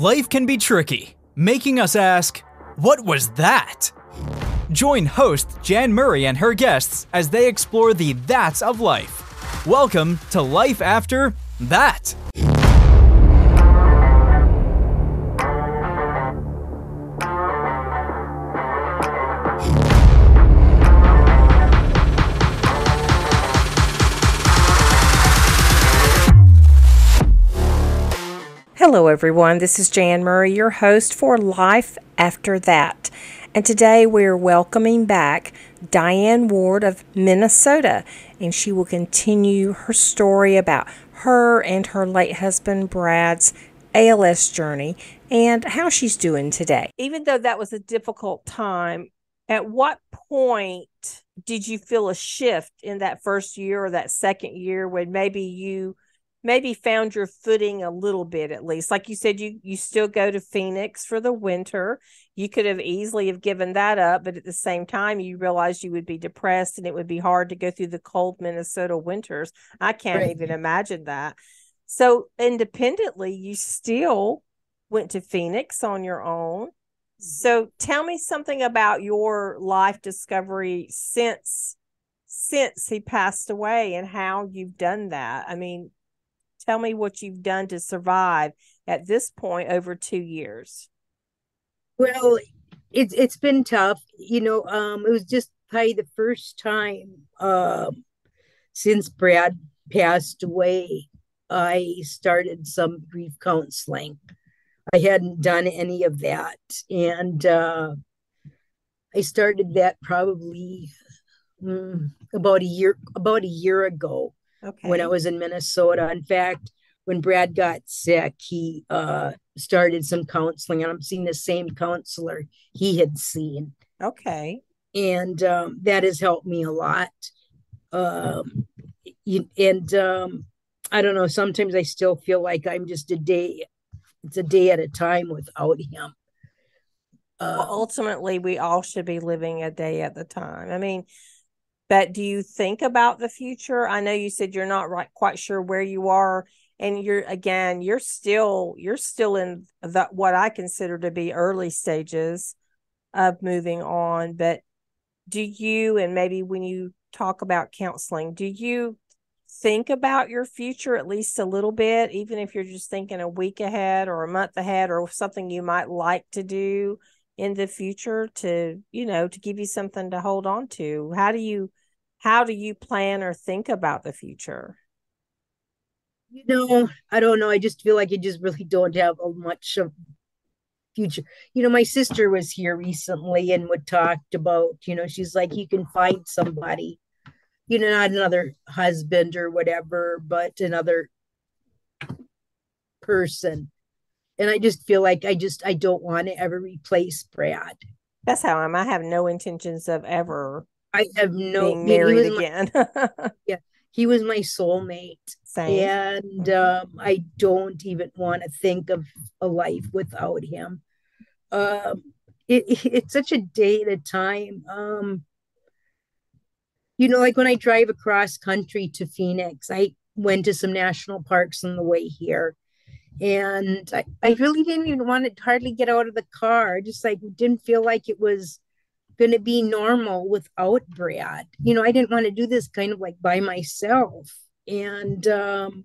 Life can be tricky, making us ask, what was that? Join host Jan Murray and her guests as they explore the that's of life. Welcome to Life After That. Hello, everyone. This is Jan Murray, your host for Life After That. And today we're welcoming back Diane Ward of Minnesota, and she will continue her story about her and her late husband Brad's ALS journey and how she's doing today. Even though that was a difficult time, at what point did you feel a shift in that first year or that second year when maybe you maybe found your footing a little bit at least. Like you said you you still go to phoenix for the winter. You could have easily have given that up but at the same time you realized you would be depressed and it would be hard to go through the cold minnesota winters. I can't right. even imagine that. So independently you still went to phoenix on your own. Mm-hmm. so tell me something about your life discovery since since he passed away and how you've done that. I mean Tell me what you've done to survive at this point over two years. Well, it's it's been tough. You know, um, it was just probably the first time uh, since Brad passed away, I started some grief counseling. I hadn't done any of that, and uh, I started that probably mm, about a year about a year ago okay. when I was in Minnesota. In fact, when Brad got sick, he uh, started some counseling, and I'm seeing the same counselor he had seen. Okay. And um, that has helped me a lot. Um, and um, I don't know, sometimes I still feel like I'm just a day, it's a day at a time without him. Uh, well, ultimately, we all should be living a day at a time. I mean, but do you think about the future? I know you said you're not right, quite sure where you are, and you're again, you're still you're still in the what I consider to be early stages of moving on. But do you, and maybe when you talk about counseling, do you think about your future at least a little bit, even if you're just thinking a week ahead or a month ahead or something you might like to do in the future to, you know, to give you something to hold on to? How do you how do you plan or think about the future? You know, I don't know. I just feel like I just really don't have much of future. You know, my sister was here recently and would talked about, you know, she's like, you can find somebody, you know, not another husband or whatever, but another person. And I just feel like I just I don't want to ever replace Brad. That's how I'm. I have no intentions of ever I have no being married again. My, yeah, he was my soulmate, Same. and mm-hmm. um, I don't even want to think of a life without him. Um, it, it's such a day at a time. Um, you know, like when I drive across country to Phoenix, I went to some national parks on the way here. And I, I really didn't even want to hardly get out of the car. Just like didn't feel like it was going to be normal without Brad. You know, I didn't want to do this kind of like by myself. And, um,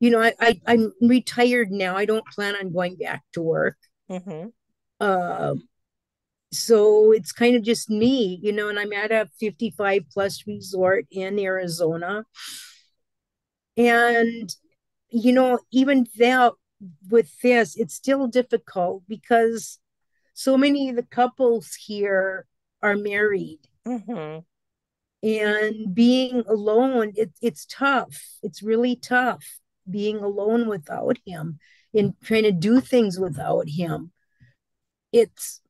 you know, I, I, am retired now. I don't plan on going back to work. Mm-hmm. Um, so it's kind of just me, you know, and I'm at a 55 plus resort in Arizona. And, you know, even that with this, it's still difficult because so many of the couples here are married. Mm-hmm. And being alone, it, it's tough. It's really tough being alone without him and trying to do things without him. It's,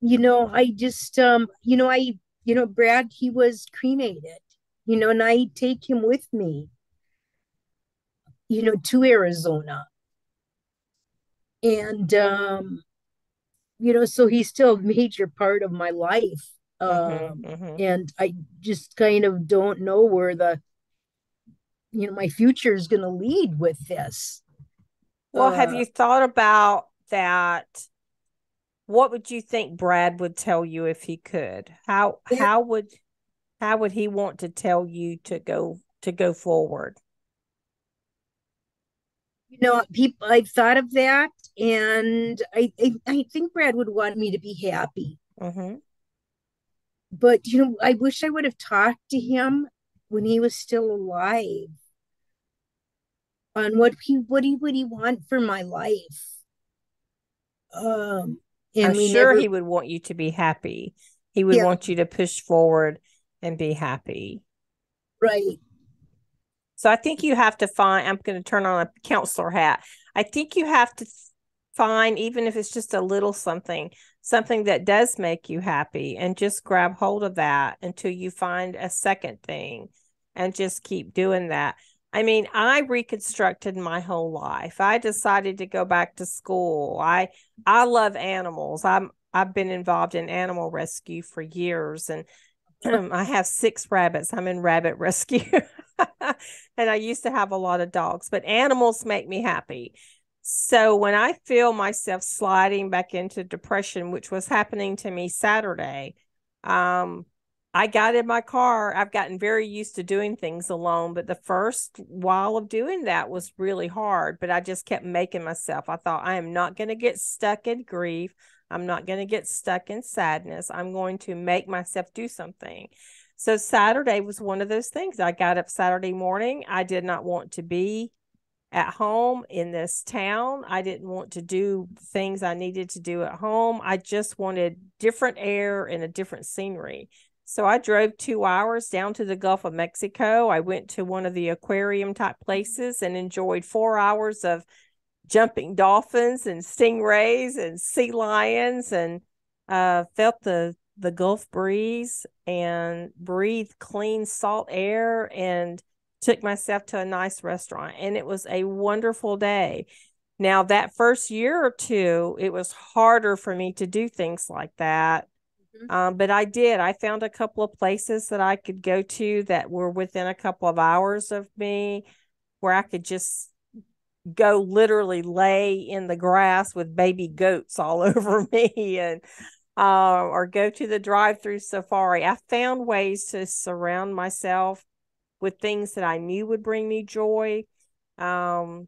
you know, I just, um, you know, I, you know, Brad, he was cremated, you know, and I take him with me, you know, to Arizona. And, um, you know, so he's still a major part of my life. Mm-hmm, um, mm-hmm. And I just kind of don't know where the, you know, my future is going to lead with this. Well, uh, have you thought about that? What would you think Brad would tell you if he could? How yeah. how would how would he want to tell you to go to go forward? You know, people I've thought of that and I I, I think Brad would want me to be happy. Mm-hmm. But you know, I wish I would have talked to him when he was still alive on what he what he would he want for my life. Um, I'm sure never... he would want you to be happy. He would yeah. want you to push forward and be happy. Right. So I think you have to find. I'm going to turn on a counselor hat. I think you have to find, even if it's just a little something, something that does make you happy, and just grab hold of that until you find a second thing, and just keep doing that. I mean, I reconstructed my whole life. I decided to go back to school. I I love animals. I'm I've been involved in animal rescue for years and um, I have six rabbits. I'm in rabbit rescue. and I used to have a lot of dogs, but animals make me happy. So when I feel myself sliding back into depression, which was happening to me Saturday, um, I got in my car. I've gotten very used to doing things alone, but the first while of doing that was really hard. But I just kept making myself. I thought, I am not going to get stuck in grief. I'm not going to get stuck in sadness. I'm going to make myself do something. So Saturday was one of those things. I got up Saturday morning. I did not want to be at home in this town. I didn't want to do things I needed to do at home. I just wanted different air and a different scenery. So I drove two hours down to the Gulf of Mexico. I went to one of the aquarium type places and enjoyed four hours of jumping dolphins and stingrays and sea lions and uh, felt the the Gulf breeze and breathed clean salt air and took myself to a nice restaurant. And it was a wonderful day. Now, that first year or two, it was harder for me to do things like that Mm-hmm. Um, but I did. I found a couple of places that I could go to that were within a couple of hours of me where I could just go literally lay in the grass with baby goats all over me and uh, or go to the drive-through safari. I found ways to surround myself with things that I knew would bring me joy. Um,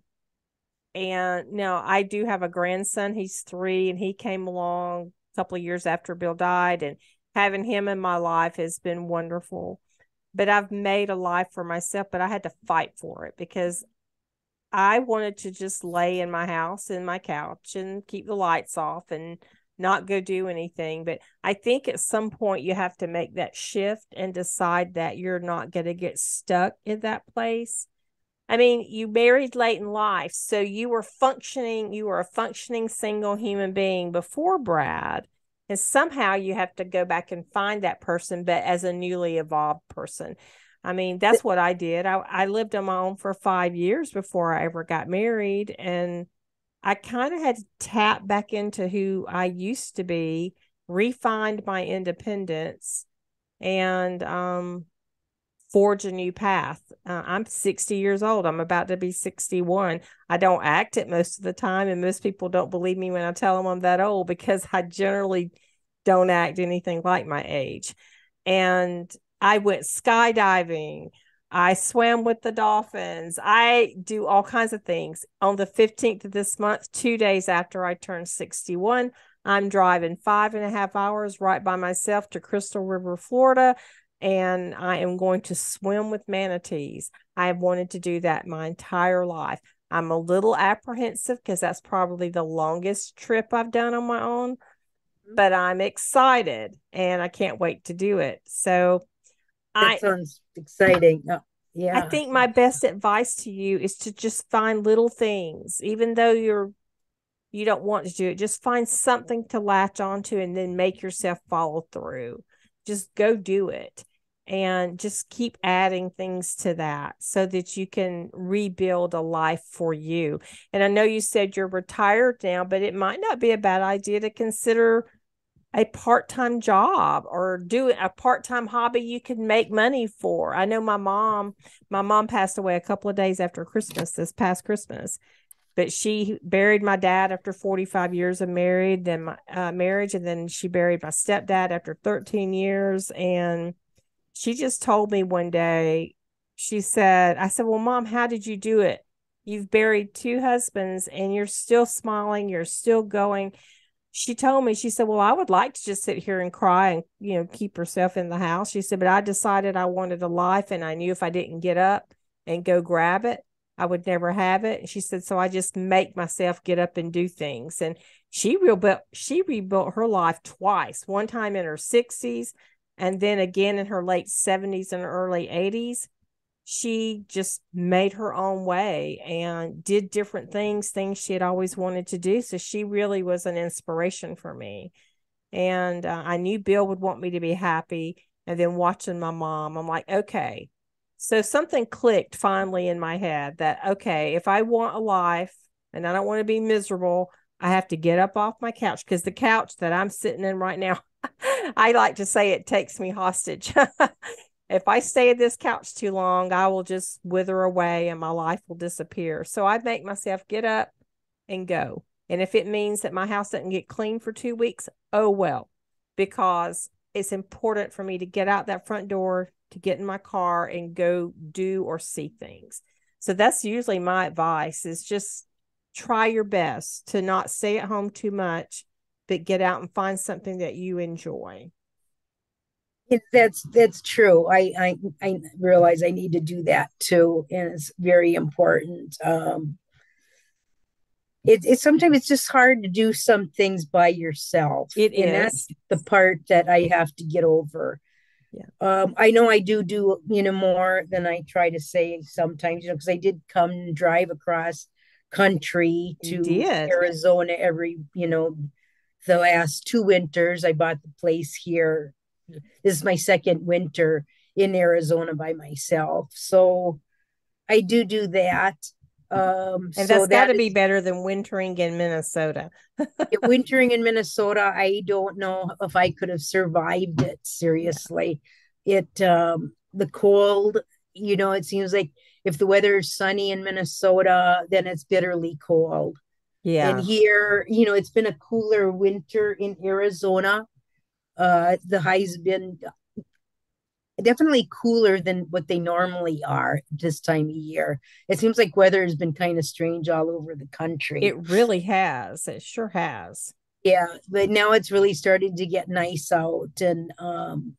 and now I do have a grandson. He's three, and he came along a couple of years after Bill died, and having him in my life has been wonderful. But I've made a life for myself, but I had to fight for it because I wanted to just lay in my house in my couch and keep the lights off and not go do anything. But I think at some point you have to make that shift and decide that you're not going to get stuck in that place. I mean, you married late in life, so you were functioning, you were a functioning single human being before Brad. And somehow you have to go back and find that person, but as a newly evolved person. I mean, that's what I did. I, I lived on my own for five years before I ever got married. And I kind of had to tap back into who I used to be, refined my independence, and um, forge a new path. Uh, I'm 60 years old. I'm about to be 61. I don't act it most of the time, and most people don't believe me when I tell them I'm that old because I generally don't act anything like my age. And I went skydiving. I swam with the dolphins. I do all kinds of things. On the 15th of this month, two days after I turned 61, I'm driving five and a half hours right by myself to Crystal River, Florida and I am going to swim with manatees. I have wanted to do that my entire life. I'm a little apprehensive because that's probably the longest trip I've done on my own, mm-hmm. but I'm excited and I can't wait to do it. So that I sounds exciting. Oh, yeah. I think my best advice to you is to just find little things, even though you're you don't want to do it, just find something to latch onto and then make yourself follow through. Just go do it and just keep adding things to that so that you can rebuild a life for you. And I know you said you're retired now, but it might not be a bad idea to consider a part-time job or do a part-time hobby you can make money for. I know my mom, my mom passed away a couple of days after Christmas, this past Christmas. but she buried my dad after 45 years of married then my uh, marriage and then she buried my stepdad after 13 years and she just told me one day she said i said well mom how did you do it you've buried two husbands and you're still smiling you're still going she told me she said well i would like to just sit here and cry and you know keep herself in the house she said but i decided i wanted a life and i knew if i didn't get up and go grab it I would never have it. And she said, so I just make myself get up and do things. And she rebuilt she rebuilt her life twice, one time in her 60s and then again in her late 70s and early 80s. She just made her own way and did different things, things she had always wanted to do. So she really was an inspiration for me. And uh, I knew Bill would want me to be happy. And then watching my mom, I'm like, okay, so something clicked finally in my head that, okay, if I want a life and I don't want to be miserable, I have to get up off my couch because the couch that I'm sitting in right now, I like to say it takes me hostage. if I stay at this couch too long, I will just wither away and my life will disappear. So I make myself get up and go. And if it means that my house doesn't get clean for two weeks, oh well, because it's important for me to get out that front door, to get in my car and go do or see things. So that's usually my advice is just try your best to not stay at home too much, but get out and find something that you enjoy. It, that's that's true. I, I I realize I need to do that too, and it's very important. Um, it, it sometimes it's just hard to do some things by yourself. It and is. that's the part that I have to get over. Yeah. Um, I know I do do, you know, more than I try to say sometimes, you know, because I did come drive across country to Arizona every, you know, the last two winters. I bought the place here. This is my second winter in Arizona by myself. So I do do that. Um, and so that's got to be better than wintering in Minnesota. wintering in Minnesota, I don't know if I could have survived it. Seriously, it um, the cold. You know, it seems like if the weather is sunny in Minnesota, then it's bitterly cold. Yeah, and here, you know, it's been a cooler winter in Arizona. Uh, the high's been definitely cooler than what they normally are this time of year. It seems like weather has been kind of strange all over the country. It really has. It sure has. Yeah, but now it's really starting to get nice out, and um,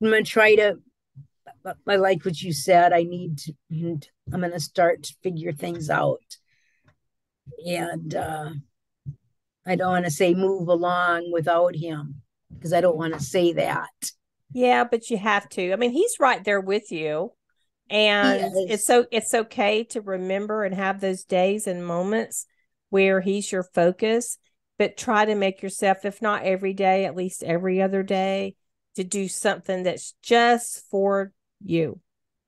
I'm gonna try to. I like what you said. I need to. I'm gonna start to figure things out, and uh, I don't want to say move along without him because I don't want to say that yeah, but you have to. I mean, he's right there with you. And it's so it's okay to remember and have those days and moments where he's your focus, but try to make yourself, if not every day, at least every other day, to do something that's just for you.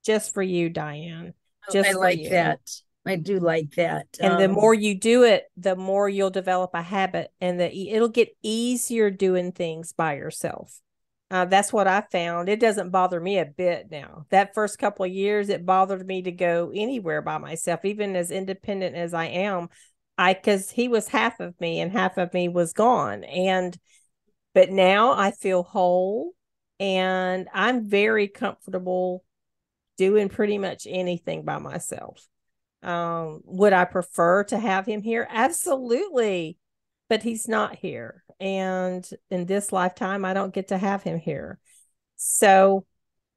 Just for you, Diane. Oh, just I like you. that. I do like that. And um, the more you do it, the more you'll develop a habit and that it'll get easier doing things by yourself. Uh, that's what I found. It doesn't bother me a bit now. That first couple of years, it bothered me to go anywhere by myself, even as independent as I am. I because he was half of me and half of me was gone. And but now I feel whole and I'm very comfortable doing pretty much anything by myself. Um, would I prefer to have him here? Absolutely. But he's not here and in this lifetime i don't get to have him here so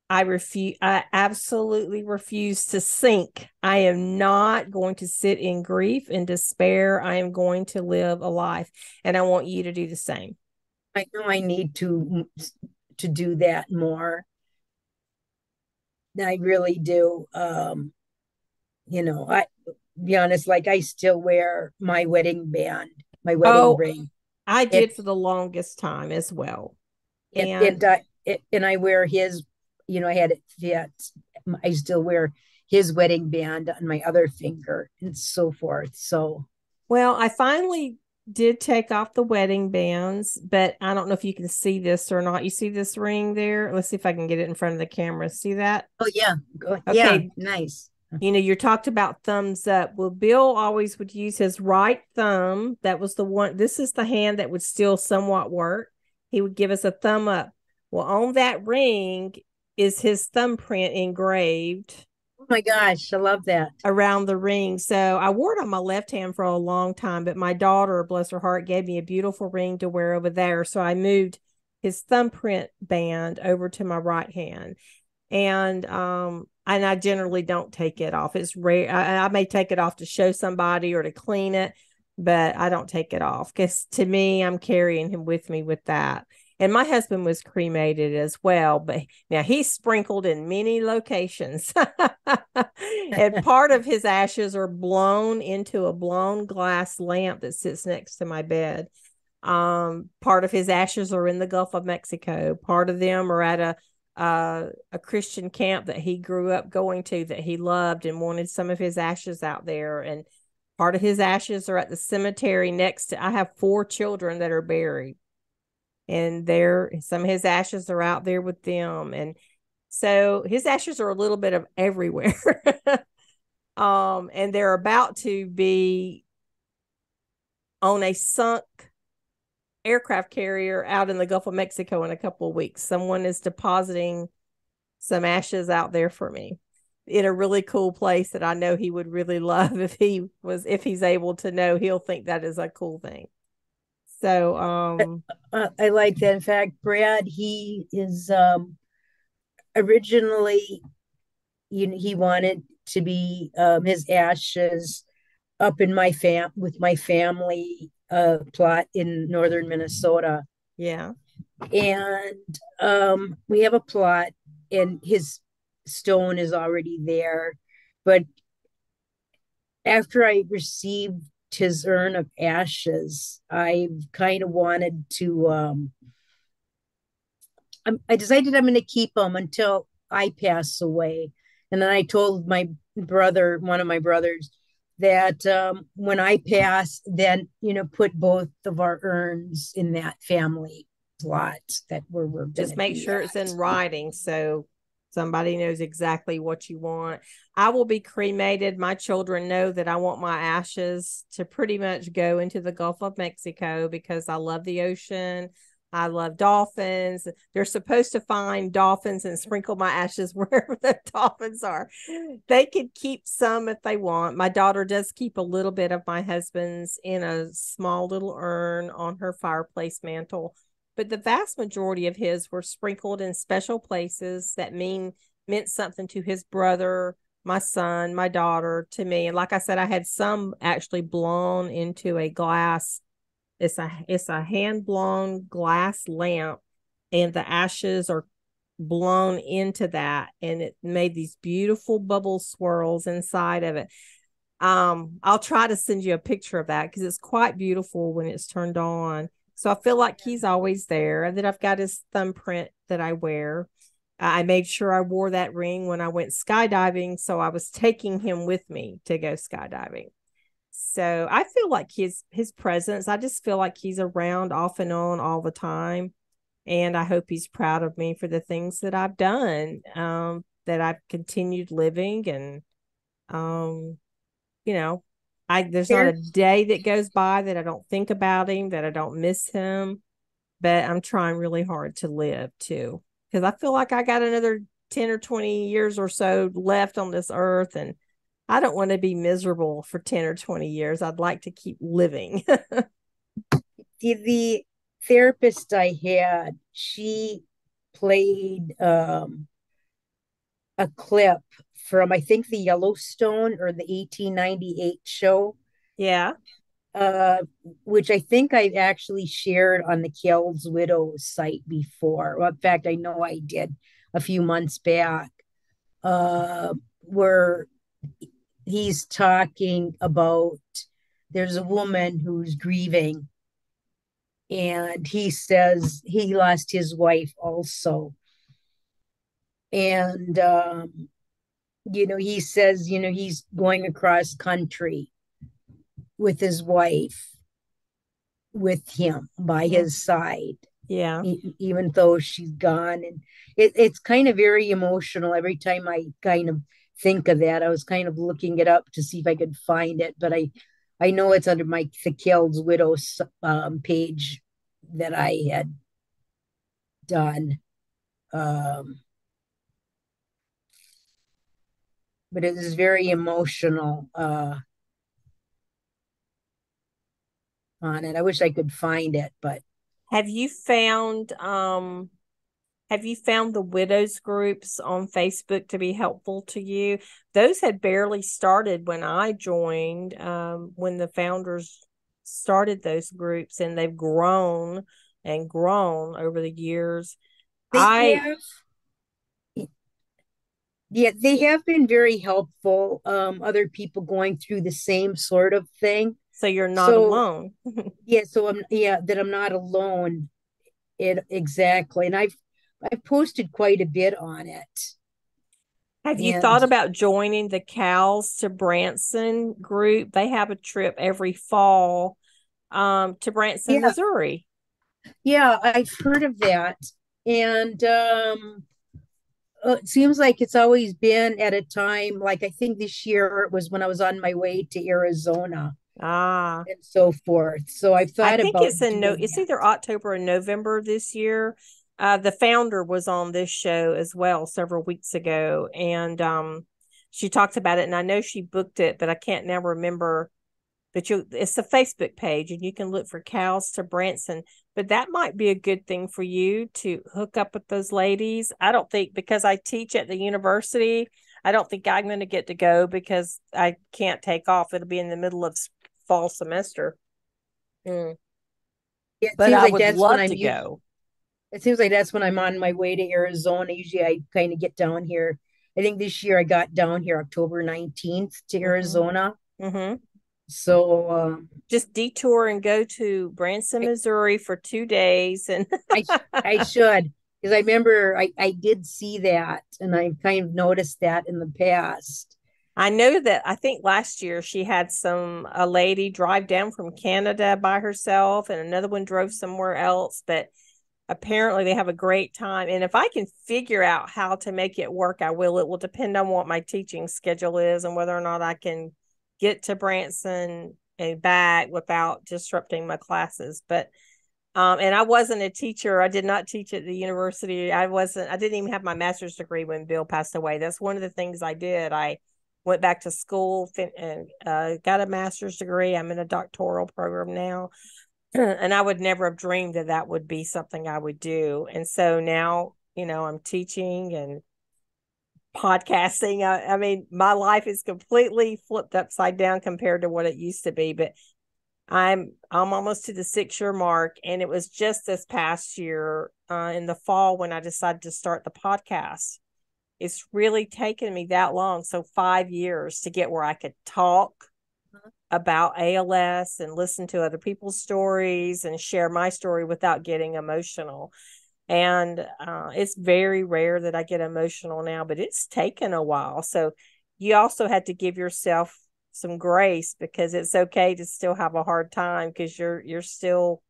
i refuse i absolutely refuse to sink i am not going to sit in grief and despair i am going to live a life and i want you to do the same i know i need to to do that more i really do um you know i be honest like i still wear my wedding band my wedding oh, ring I did for the longest time as well. And and, and, I, it, and I wear his, you know, I had it yet. I still wear his wedding band on my other finger and so forth. So, well, I finally did take off the wedding bands, but I don't know if you can see this or not. You see this ring there? Let's see if I can get it in front of the camera. See that? Oh yeah. Okay. Yeah, nice. you know, you talked about thumbs up. Well, Bill always would use his right thumb. That was the one. This is the hand that would still somewhat work. He would give us a thumb up. Well, on that ring is his thumbprint engraved. Oh my gosh, I love that. Around the ring. So I wore it on my left hand for a long time, but my daughter, bless her heart, gave me a beautiful ring to wear over there. So I moved his thumbprint band over to my right hand. And um and I generally don't take it off. It's rare. I, I may take it off to show somebody or to clean it, but I don't take it off because to me, I'm carrying him with me with that. And my husband was cremated as well, but now he's sprinkled in many locations. and part of his ashes are blown into a blown glass lamp that sits next to my bed. Um, part of his ashes are in the Gulf of Mexico. Part of them are at a uh, a Christian camp that he grew up going to that he loved and wanted some of his ashes out there. And part of his ashes are at the cemetery next to. I have four children that are buried, and there some of his ashes are out there with them. And so his ashes are a little bit of everywhere. um, and they're about to be on a sunk aircraft carrier out in the Gulf of Mexico in a couple of weeks. Someone is depositing some ashes out there for me in a really cool place that I know he would really love if he was if he's able to know he'll think that is a cool thing. So um uh, I like that. In fact, Brad, he is um originally you know, he wanted to be um his ashes up in my fam with my family uh, plot in northern Minnesota. Yeah. And um, we have a plot, and his stone is already there. But after I received his urn of ashes, I kind of wanted to. Um, I decided I'm going to keep them until I pass away. And then I told my brother, one of my brothers, that um, when I pass, then you know, put both of our urns in that family plot that we're, we're just make sure at. it's in writing so somebody knows exactly what you want. I will be cremated. My children know that I want my ashes to pretty much go into the Gulf of Mexico because I love the ocean. I love dolphins. They're supposed to find dolphins and sprinkle my ashes wherever the dolphins are. They could keep some if they want. My daughter does keep a little bit of my husband's in a small little urn on her fireplace mantle, but the vast majority of his were sprinkled in special places that mean meant something to his brother, my son, my daughter, to me. And like I said, I had some actually blown into a glass it's a it's a hand blown glass lamp, and the ashes are blown into that, and it made these beautiful bubble swirls inside of it. Um, I'll try to send you a picture of that because it's quite beautiful when it's turned on. So I feel like he's always there. And then I've got his thumbprint that I wear. I made sure I wore that ring when I went skydiving. So I was taking him with me to go skydiving. So I feel like his his presence, I just feel like he's around off and on all the time. And I hope he's proud of me for the things that I've done, um, that I've continued living and um, you know, I there's not a day that goes by that I don't think about him, that I don't miss him. But I'm trying really hard to live too. Because I feel like I got another 10 or 20 years or so left on this earth and I don't want to be miserable for 10 or 20 years. I'd like to keep living. the, the therapist I had, she played um, a clip from, I think, the Yellowstone or the 1898 show. Yeah. Uh, which I think I've actually shared on the Kells Widow site before. Well, in fact, I know I did a few months back, uh, where he's talking about there's a woman who's grieving. And he says he lost his wife also. And um, you know he says you know he's going across country with his wife with him by his side. Yeah. Even though she's gone. And it, it's kind of very emotional every time i kind of think of that. I was kind of looking it up to see if I could find it, but I I know it's under my Thekild's Widows um, page that I had done. Um, but it is very emotional uh, on it. I wish I could find it, but have you found um have you found the widows groups on Facebook to be helpful to you? Those had barely started when I joined, um, when the founders started those groups, and they've grown and grown over the years. They I have, yeah, they have been very helpful. Um, other people going through the same sort of thing. So you're not so, alone. yeah, so I'm yeah, that I'm not alone. It exactly. And I've I've posted quite a bit on it. Have you and, thought about joining the Cows to Branson group? They have a trip every fall um, to Branson, yeah. Missouri. Yeah, I've heard of that. And um, uh, it seems like it's always been at a time, like I think this year it was when I was on my way to Arizona. Ah, and so forth. So I've thought I think it's in no. It's either October or November this year. Uh, the founder was on this show as well several weeks ago, and um, she talked about it. And I know she booked it, but I can't now remember. But you, it's a Facebook page, and you can look for cows to Branson. But that might be a good thing for you to hook up with those ladies. I don't think because I teach at the university, I don't think I'm going to get to go because I can't take off. It'll be in the middle of fall semester. Mm. Yeah, but I like would love to go it seems like that's when I'm on my way to Arizona. Usually I kind of get down here. I think this year I got down here October 19th to mm-hmm. Arizona. Mm-hmm. So um, just detour and go to Branson, Missouri for two days. And I, I should, because I remember I, I did see that and I kind of noticed that in the past. I know that I think last year she had some a lady drive down from Canada by herself and another one drove somewhere else, but apparently they have a great time and if i can figure out how to make it work i will. It will depend on what my teaching schedule is and whether or not i can get to branson and back without disrupting my classes but um, and i wasn't a teacher. I did not teach at the university. I wasn't i didn't even have my master's degree when bill passed away. That's one of the things i did. I went back to school and uh, got a master's degree. I'm in a doctoral program now and I would never have dreamed that that would be something I would do. And so now, you know, I'm teaching and podcasting. I, I, mean, my life is completely flipped upside down compared to what it used to be. But I'm I'm almost to the six year mark, and it was just this past year uh, in the fall when I decided to start the podcast. It's really taken me that long, so five years to get where I could talk about ALS and listen to other people's stories and share my story without getting emotional. And uh, it's very rare that I get emotional now, but it's taken a while. So you also had to give yourself some grace because it's okay to still have a hard time because you're you're still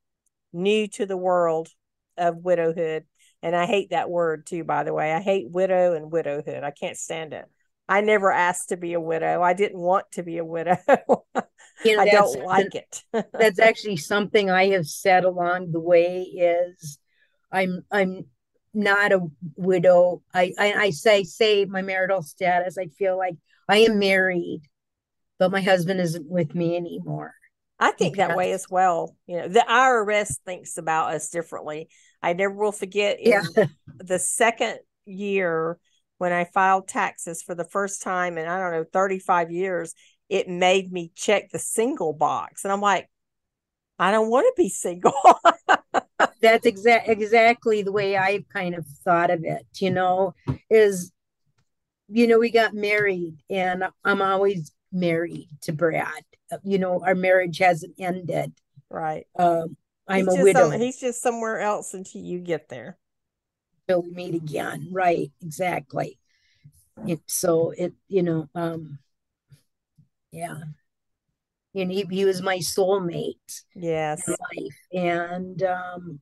new to the world of widowhood. And I hate that word too, by the way. I hate widow and widowhood. I can't stand it. I never asked to be a widow. I didn't want to be a widow. you know, I don't like it. that's actually something I have said along the way is I'm I'm not a widow. I, I, I say say my marital status. I feel like I am married, but my husband isn't with me anymore. I think because, that way as well. You know, the IRS thinks about us differently. I never will forget in yeah. the second year when I filed taxes for the first time in, I don't know, 35 years, it made me check the single box. And I'm like, I don't want to be single. That's exact exactly the way I've kind of thought of it, you know, is you know, we got married and I'm always married to Brad. You know, our marriage hasn't ended. Right. Um, I'm he's a widow. Some, he's just somewhere else until you get there till we meet again. Right, exactly. It, so it, you know, um, yeah. And he, he was my soulmate. Yes. life. And um,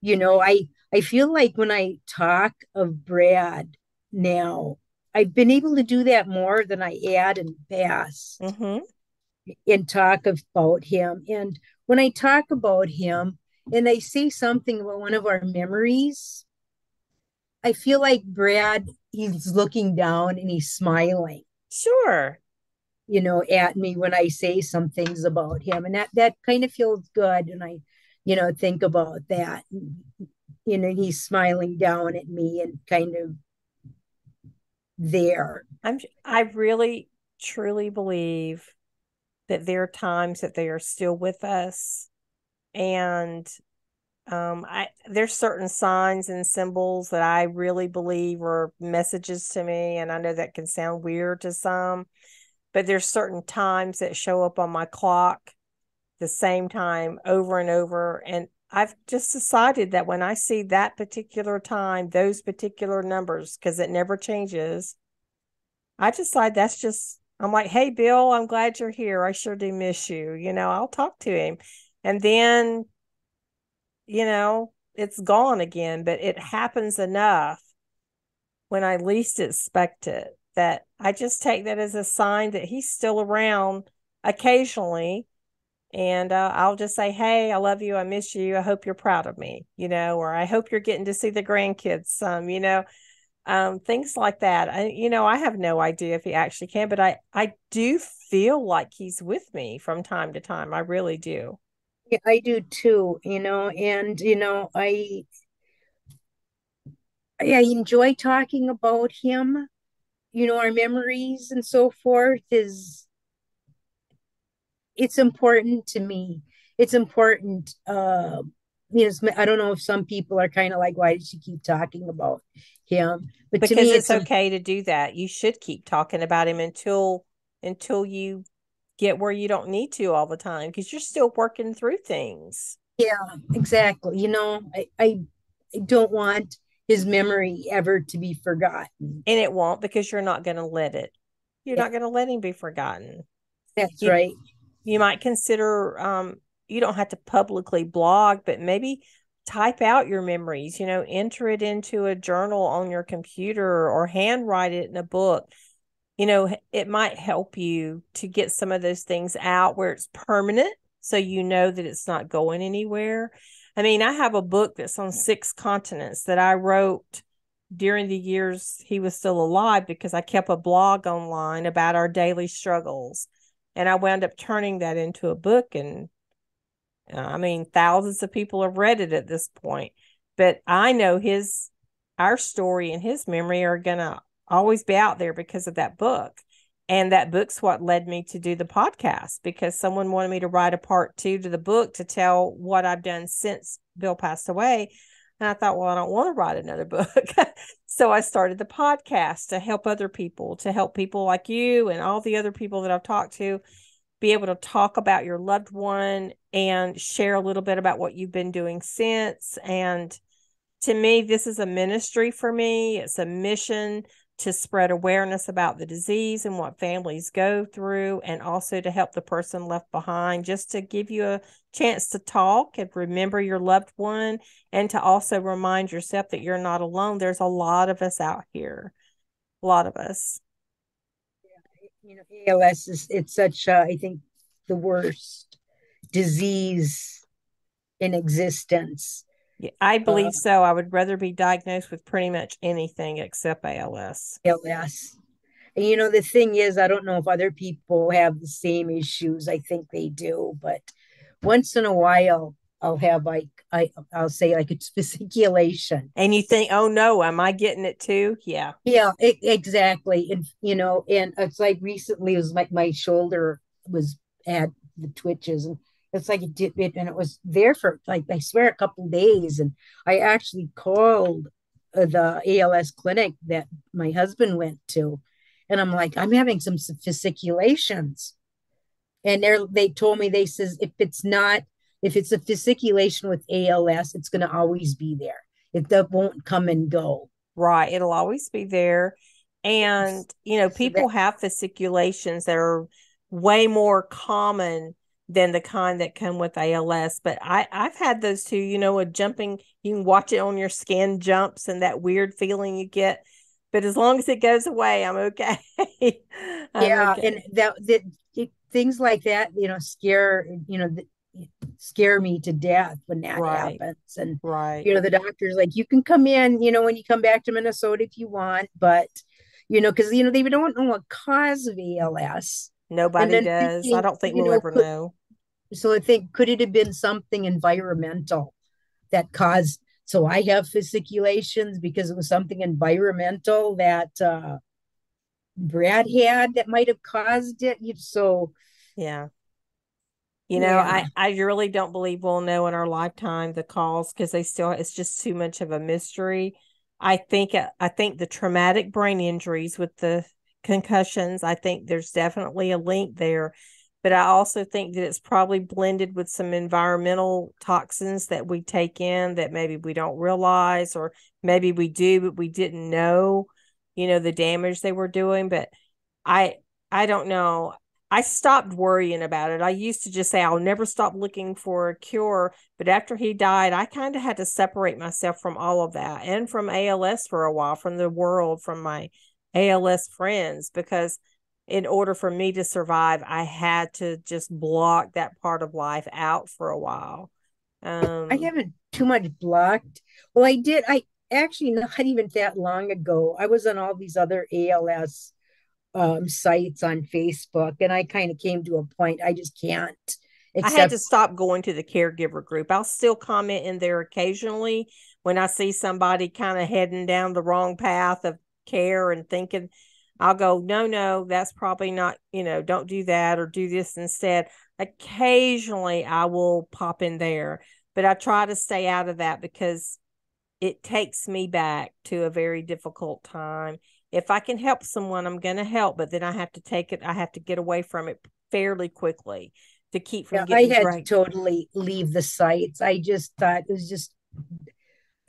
you know, I I feel like when I talk of Brad now, I've been able to do that more than I had in the past mm-hmm. and talk about him. And when I talk about him and I say something about one of our memories, I feel like Brad, he's looking down and he's smiling. Sure. You know, at me when I say some things about him. And that that kind of feels good. And I, you know, think about that. You know, he's smiling down at me and kind of there. I'm I really truly believe that there are times that they are still with us and um i there's certain signs and symbols that i really believe are messages to me and i know that can sound weird to some but there's certain times that show up on my clock the same time over and over and i've just decided that when i see that particular time those particular numbers because it never changes i decide that's just I'm like, hey, Bill, I'm glad you're here. I sure do miss you. You know, I'll talk to him. And then, you know, it's gone again, but it happens enough when I least expect it that I just take that as a sign that he's still around occasionally. And uh, I'll just say, hey, I love you. I miss you. I hope you're proud of me, you know, or I hope you're getting to see the grandkids some, you know um, things like that. I, you know, I have no idea if he actually can, but I, I do feel like he's with me from time to time. I really do. Yeah, I do too. You know, and you know, I, I enjoy talking about him. You know, our memories and so forth is. It's important to me. It's important. Uh, you know, I don't know if some people are kind of like, why did she keep talking about him? But because me, it's, it's okay to do that. You should keep talking about him until until you get where you don't need to all the time because you're still working through things. Yeah, exactly. You know, I, I don't want his memory ever to be forgotten. And it won't because you're not going to let it. You're yeah. not going to let him be forgotten. That's you, right. You might consider um you don't have to publicly blog, but maybe type out your memories, you know, enter it into a journal on your computer or handwrite it in a book. You know, it might help you to get some of those things out where it's permanent so you know that it's not going anywhere. I mean, I have a book that's on six continents that I wrote during the years he was still alive because I kept a blog online about our daily struggles. And I wound up turning that into a book and uh, I mean, thousands of people have read it at this point, but I know his, our story and his memory are going to always be out there because of that book. And that book's what led me to do the podcast because someone wanted me to write a part two to the book to tell what I've done since Bill passed away. And I thought, well, I don't want to write another book. so I started the podcast to help other people, to help people like you and all the other people that I've talked to be able to talk about your loved one and share a little bit about what you've been doing since. And to me, this is a ministry for me. It's a mission to spread awareness about the disease and what families go through, and also to help the person left behind, just to give you a chance to talk and remember your loved one, and to also remind yourself that you're not alone. There's a lot of us out here, a lot of us you know, ALS is it's such uh, I think the worst disease in existence. Yeah, I believe uh, so. I would rather be diagnosed with pretty much anything except ALS. ALS. And you know, the thing is, I don't know if other people have the same issues. I think they do, but once in a while, I'll have like I I'll say like it's fasciculation. And you think, oh no, am I getting it too? Yeah. Yeah, it, exactly. And you know, and it's like recently it was like my shoulder was at the twitches and it's like it did it and it was there for like I swear a couple days. And I actually called uh, the ALS clinic that my husband went to. And I'm like, I'm having some fasciculations. And they they told me they says if it's not if it's a fasciculation with ALS, it's going to always be there. It that won't come and go. Right. It'll always be there. And, you know, people have fasciculations that are way more common than the kind that come with ALS. But I, I've had those too, you know, a jumping, you can watch it on your skin jumps and that weird feeling you get. but as long as it goes away, I'm okay. I'm yeah, okay. and that that it, things like that, you know, scare you know. The, scare me to death when that right. happens and right you know the doctor's like you can come in you know when you come back to minnesota if you want but you know because you know they don't know what cause of als nobody does thinking, i don't think we'll know, ever could, know so i think could it have been something environmental that caused so I have fasciculations because it was something environmental that uh, Brad had that might have caused it. So, yeah. You know, yeah. I, I really don't believe we'll know in our lifetime the cause because they still it's just too much of a mystery. I think I think the traumatic brain injuries with the concussions, I think there's definitely a link there but I also think that it's probably blended with some environmental toxins that we take in that maybe we don't realize, or maybe we do, but we didn't know, you know, the damage they were doing. But I, I don't know. I stopped worrying about it. I used to just say, I'll never stop looking for a cure. But after he died, I kind of had to separate myself from all of that and from ALS for a while, from the world, from my ALS friends, because in order for me to survive, I had to just block that part of life out for a while. Um, I haven't too much blocked. Well, I did. I actually not even that long ago. I was on all these other ALS um, sites on Facebook, and I kind of came to a point I just can't. Except- I had to stop going to the caregiver group. I'll still comment in there occasionally when I see somebody kind of heading down the wrong path of care and thinking I'll go, no, no, that's probably not, you know, don't do that or do this instead. Occasionally I will pop in there, but I try to stay out of that because it takes me back to a very difficult time. If I can help someone, I'm going to help, but then I have to take it, I have to get away from it fairly quickly to keep from yeah, I had to totally leave the sites. I just thought it was just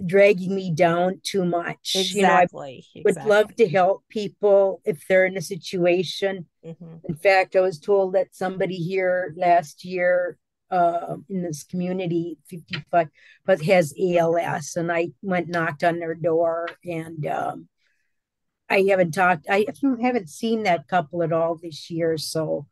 dragging me down too much. Exactly. You know, I would exactly. love to help people if they're in a situation. Mm-hmm. In fact, I was told that somebody here last year uh, in this community, 55, but has ALS, and I went knocked on their door, and um, I haven't talked. I haven't seen that couple at all this year, so.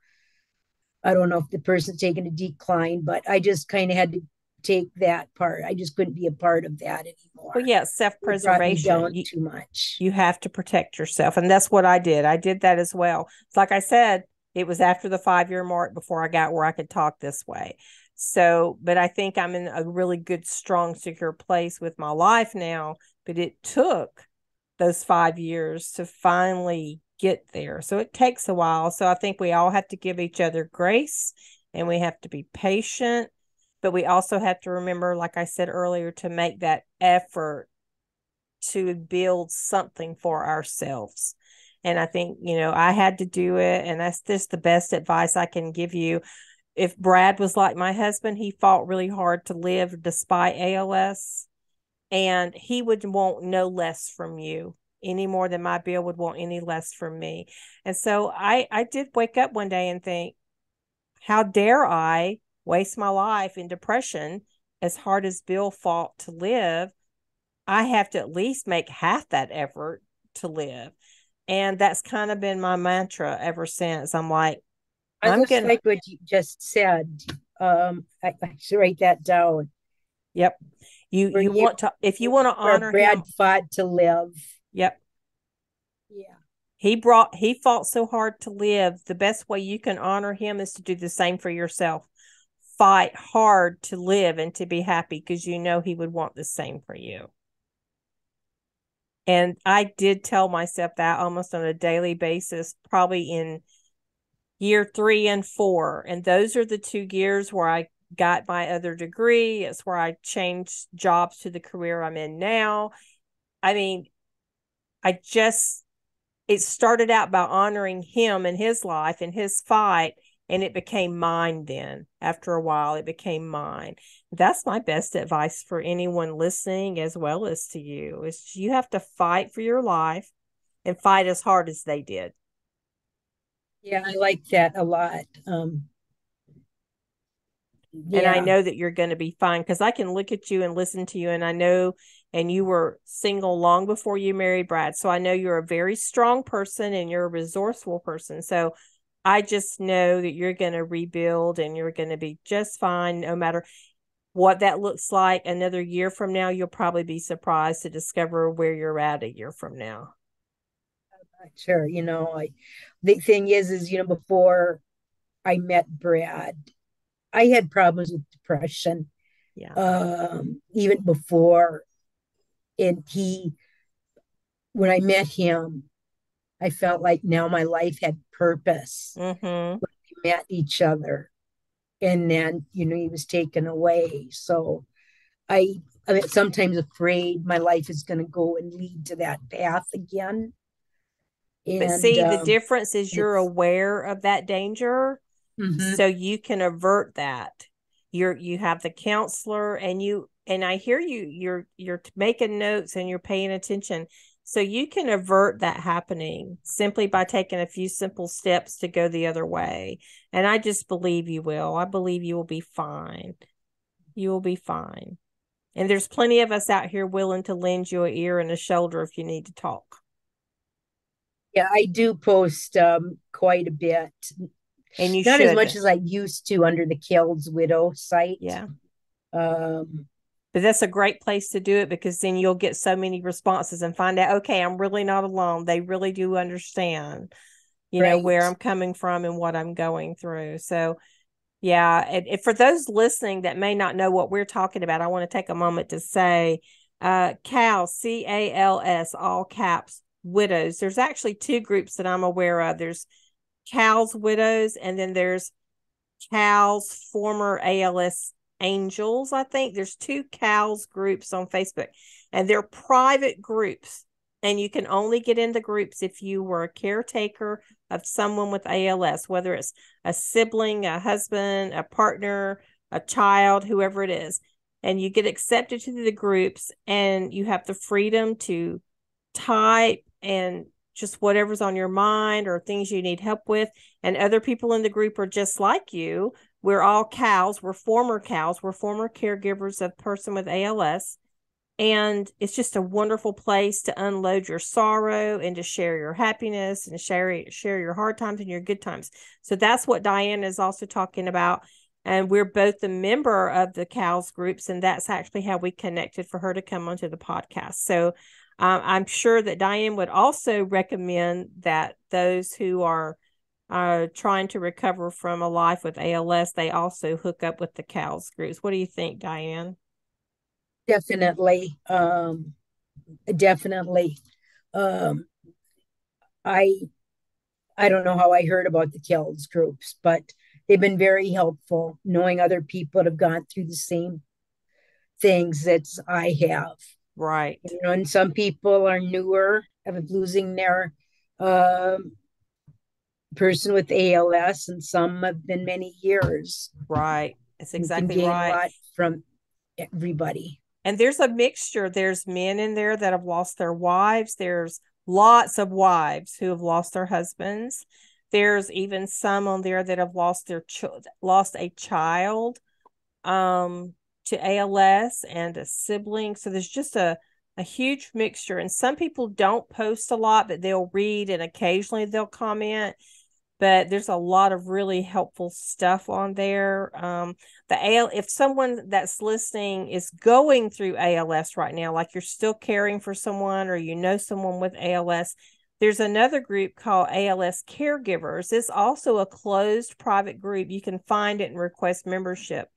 I don't know if the person's taken a decline, but I just kind of had to take that part. I just couldn't be a part of that anymore. Well, yeah, self preservation. Too much. You have to protect yourself, and that's what I did. I did that as well. It's like I said, it was after the five year mark before I got where I could talk this way. So, but I think I'm in a really good, strong, secure place with my life now. But it took those five years to finally get there. So it takes a while. So I think we all have to give each other grace and we have to be patient but we also have to remember like i said earlier to make that effort to build something for ourselves. And i think you know i had to do it and that's just the best advice i can give you. If brad was like my husband he fought really hard to live despite als and he would want no less from you any more than my bill would want any less from me. And so i i did wake up one day and think how dare i waste my life in depression as hard as Bill fought to live, I have to at least make half that effort to live. And that's kind of been my mantra ever since. I'm like, I am gonna like what you just said. Um, I, I should write that down. Yep. You you, you want to if you want to honor Brad him, fought to live. Yep. Yeah. He brought he fought so hard to live. The best way you can honor him is to do the same for yourself fight hard to live and to be happy because you know he would want the same for you. And I did tell myself that almost on a daily basis, probably in year three and four. And those are the two years where I got my other degree. It's where I changed jobs to the career I'm in now. I mean, I just, it started out by honoring him and his life and his fight and it became mine then after a while it became mine that's my best advice for anyone listening as well as to you is you have to fight for your life and fight as hard as they did yeah i like that a lot um yeah. and i know that you're going to be fine because i can look at you and listen to you and i know and you were single long before you married Brad. So I know you're a very strong person and you're a resourceful person. So I just know that you're going to rebuild and you're going to be just fine no matter what that looks like another year from now. You'll probably be surprised to discover where you're at a year from now. Sure. You know, I, the thing is, is, you know, before I met Brad, I had problems with depression. Yeah. Um, even before and he when I met him, I felt like now my life had purpose. Mm-hmm. we met each other, and then you know he was taken away. So I, I mean, sometimes afraid my life is going to go and lead to that path again. And, but see, um, the difference is you're aware of that danger, mm-hmm. so you can avert that. You're you have the counselor, and you and I hear you you're you're making notes and you're paying attention. So you can avert that happening simply by taking a few simple steps to go the other way. And I just believe you will. I believe you will be fine. You will be fine. And there's plenty of us out here willing to lend you an ear and a shoulder if you need to talk. Yeah, I do post um, quite a bit. And you not should. as much as I used to under the CALS Widow site. Yeah. Um, but that's a great place to do it because then you'll get so many responses and find out okay i'm really not alone. They really do understand you right. know where i'm coming from and what i'm going through. So yeah and, and for those listening that may not know what we're talking about i want to take a moment to say uh cal c-a-l-s all caps widows. There's actually two groups that i'm aware of. There's CALS widows and then there's CALS former als Angels, I think. There's two CALS groups on Facebook, and they're private groups. And you can only get into groups if you were a caretaker of someone with ALS, whether it's a sibling, a husband, a partner, a child, whoever it is. And you get accepted to the groups, and you have the freedom to type and just whatever's on your mind or things you need help with. And other people in the group are just like you we're all CALS. We're former CALS. We're former caregivers of person with ALS. And it's just a wonderful place to unload your sorrow and to share your happiness and share share your hard times and your good times. So that's what Diane is also talking about. And we're both a member of the CALS groups, and that's actually how we connected for her to come onto the podcast. So um, I'm sure that Diane would also recommend that those who are are trying to recover from a life with ALS, they also hook up with the CALS groups. What do you think, Diane? Definitely. Um, definitely. Um, I I don't know how I heard about the CALS groups, but they've been very helpful knowing other people that have gone through the same things that I have. Right. You know, and some people are newer of losing their um, person with ALS, and some have been many years. Right. It's exactly right. from everybody. And there's a mixture. There's men in there that have lost their wives. There's lots of wives who have lost their husbands. There's even some on there that have lost their ch- lost a child um, to ALS and a sibling. So there's just a a huge mixture. And some people don't post a lot, but they'll read and occasionally they'll comment but there's a lot of really helpful stuff on there. Um, the AL, if someone that's listening is going through ALS right now, like you're still caring for someone or you know someone with ALS, there's another group called ALS Caregivers. It's also a closed private group. You can find it and request membership.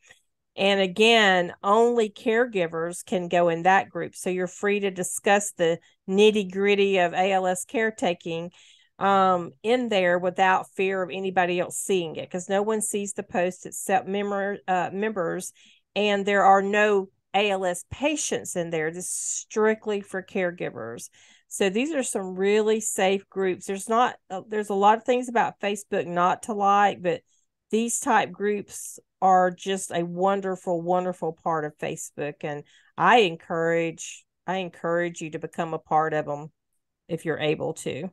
And again, only caregivers can go in that group. So you're free to discuss the nitty gritty of ALS caretaking um in there without fear of anybody else seeing it because no one sees the post except member uh, members and there are no ALS patients in there. This is strictly for caregivers. So these are some really safe groups. There's not uh, there's a lot of things about Facebook not to like but these type groups are just a wonderful wonderful part of Facebook and I encourage I encourage you to become a part of them if you're able to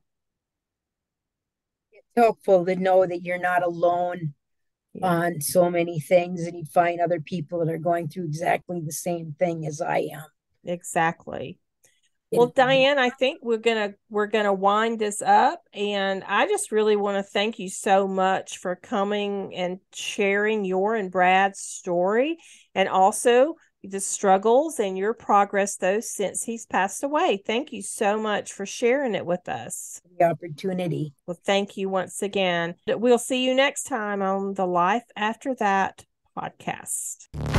helpful to know that you're not alone yeah. on so many things and you find other people that are going through exactly the same thing as I am. exactly well diane i think we're gonna we're gonna wind this up and i just really want to thank you so much for coming and sharing your and brad's story and also the struggles and your progress though since he's passed away. Thank you so much for sharing it with us. The opportunity. Well thank you once again. We'll see you next time on the life after that podcast